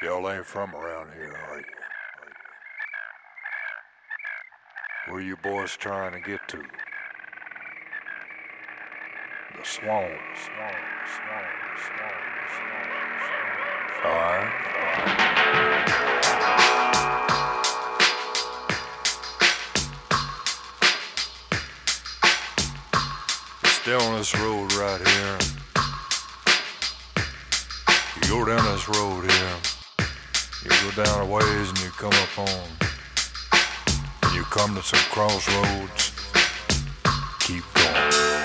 Y'all ain't from around here, are you? Where you boys trying to get to? The swan, the swan, the swan, the swan, the swan. All right. All right. down this road right here. You go down this road here. You go down a ways and you come up home. And you come to some crossroads. Keep going.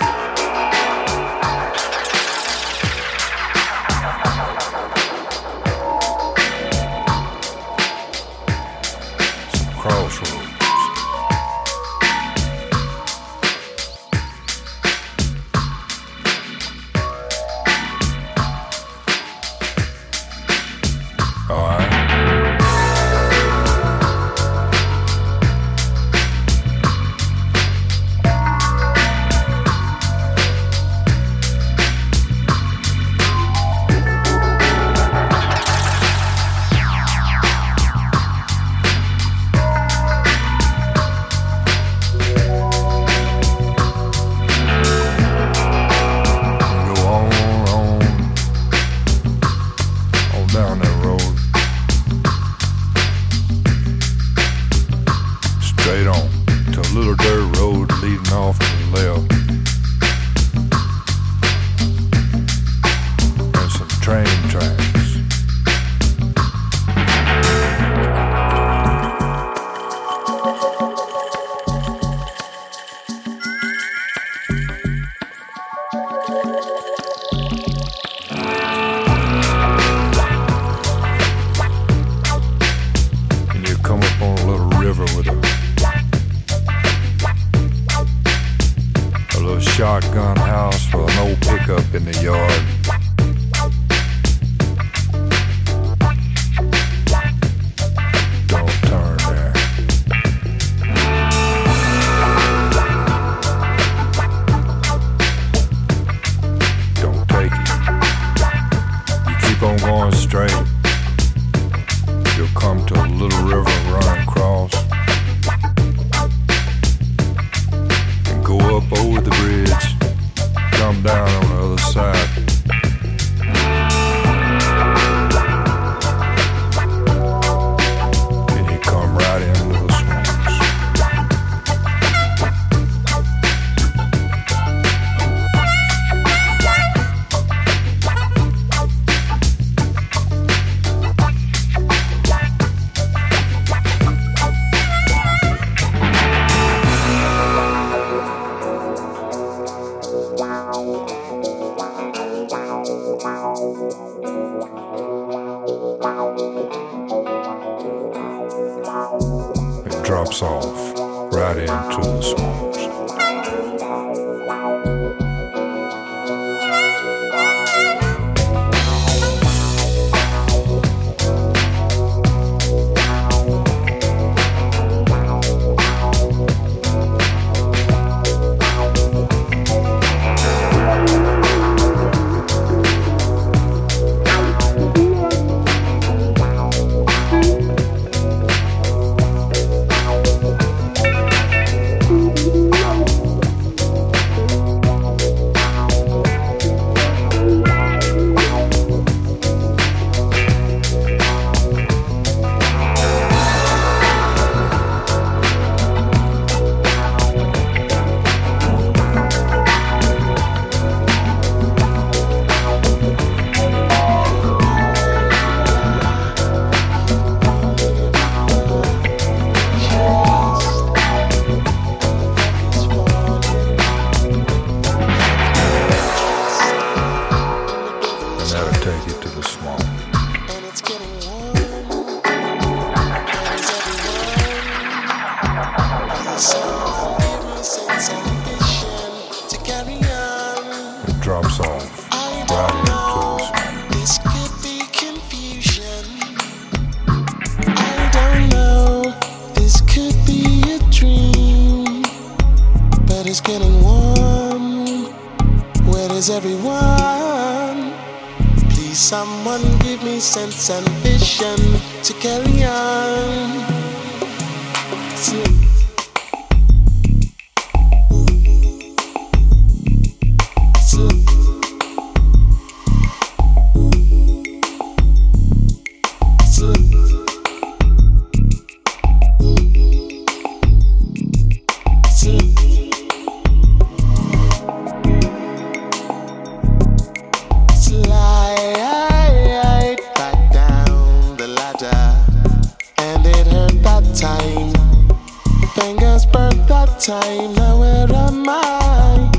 Time. Now where am I?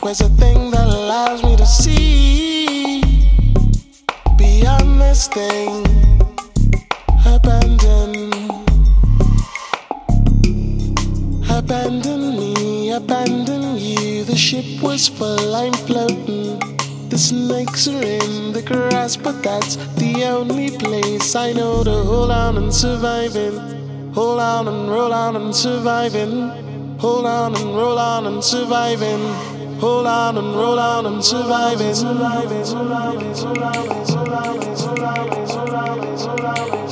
Where's the thing that allows me to see beyond this thing? Abandon, abandon me, abandon you. The ship was full, I'm floating. The snakes are in the grass, but that's the only place I know to hold on and surviving. Hold on and roll on and surviving. Hold on and roll on and surviving. Hold on and roll on and surviving. surviving, surviving, surviving, surviving, surviving, surviving, surviving. man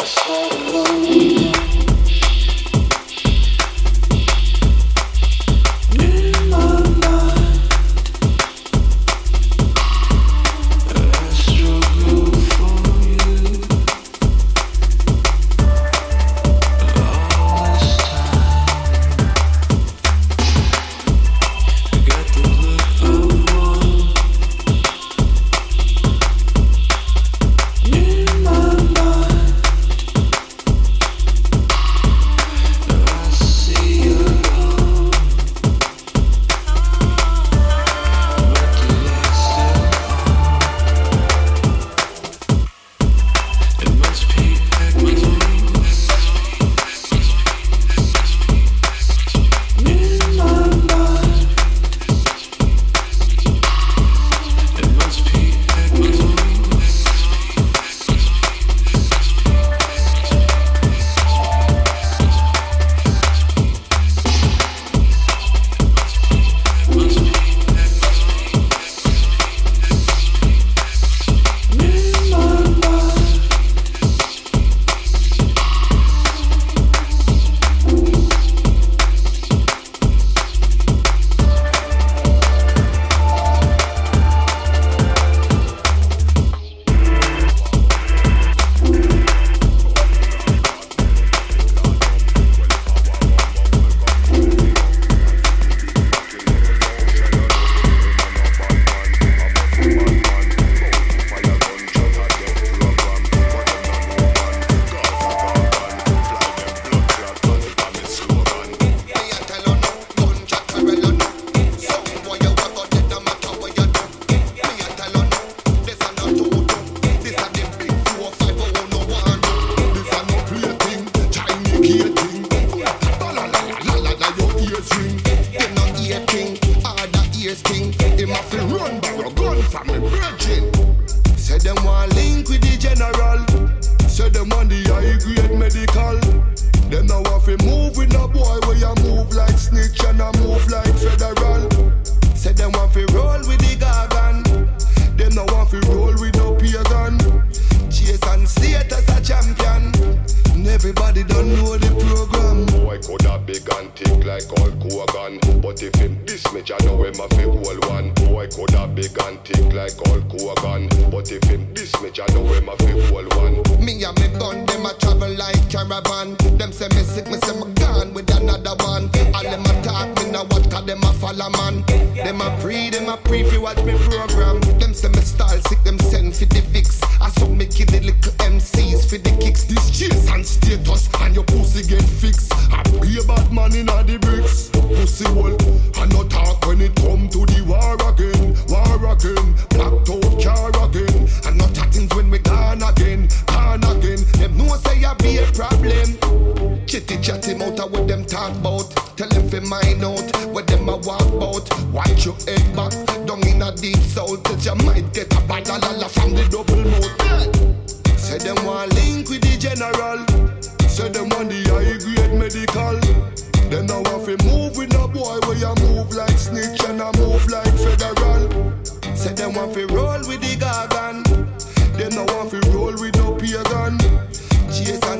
inna the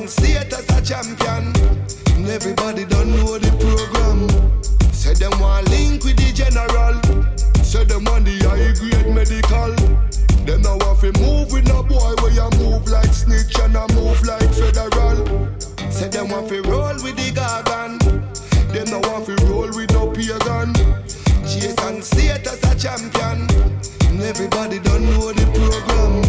See it as a champion. Everybody don't know the program. Say them want link with the general. Say them want the high grade medical. Them now want to move with no boy where you move like snitch and I move like federal. Say them want to roll with the gargan. Them now want to roll with no pagan. Chase see it as a champion. Everybody don't know the program.